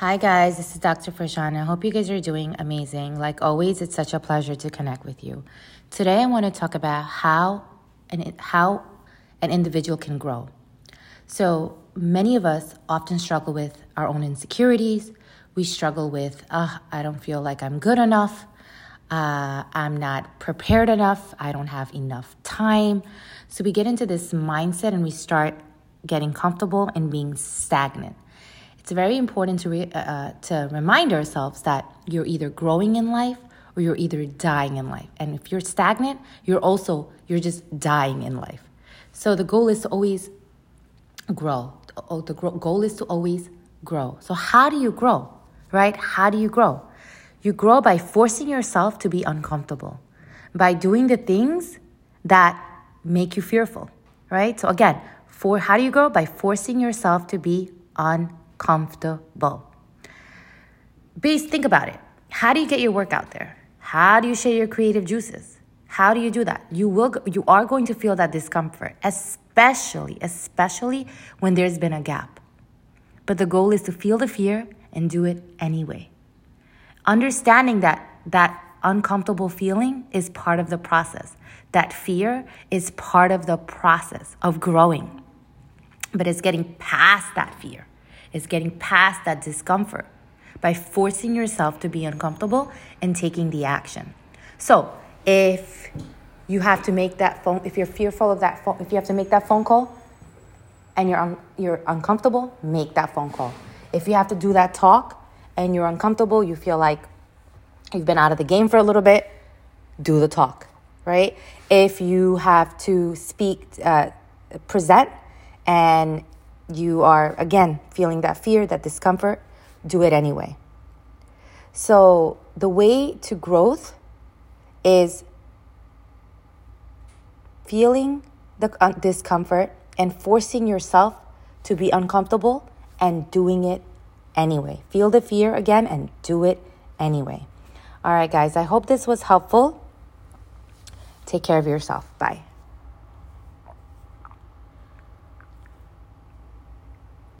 Hi, guys, this is Dr. Farshana. I hope you guys are doing amazing. Like always, it's such a pleasure to connect with you. Today, I want to talk about how an, how an individual can grow. So, many of us often struggle with our own insecurities. We struggle with, uh, I don't feel like I'm good enough. Uh, I'm not prepared enough. I don't have enough time. So, we get into this mindset and we start getting comfortable and being stagnant it's very important to, re- uh, uh, to remind ourselves that you're either growing in life or you're either dying in life. And if you're stagnant, you're also, you're just dying in life. So the goal is to always grow. Oh, the goal is to always grow. So how do you grow, right? How do you grow? You grow by forcing yourself to be uncomfortable, by doing the things that make you fearful, right? So again, for how do you grow? By forcing yourself to be uncomfortable comfortable. Base, think about it. How do you get your work out there? How do you share your creative juices? How do you do that? You will you are going to feel that discomfort, especially especially when there's been a gap. But the goal is to feel the fear and do it anyway. Understanding that that uncomfortable feeling is part of the process. That fear is part of the process of growing. But it's getting past that fear is getting past that discomfort by forcing yourself to be uncomfortable and taking the action. So, if you have to make that phone, if you're fearful of that phone, if you have to make that phone call and you're, un- you're uncomfortable, make that phone call. If you have to do that talk and you're uncomfortable, you feel like you've been out of the game for a little bit, do the talk, right? If you have to speak, uh, present, and you are, again, feeling that fear, that discomfort, do it anyway. So, the way to growth is feeling the uh, discomfort and forcing yourself to be uncomfortable and doing it anyway. Feel the fear again and do it anyway. All right, guys, I hope this was helpful. Take care of yourself. Bye.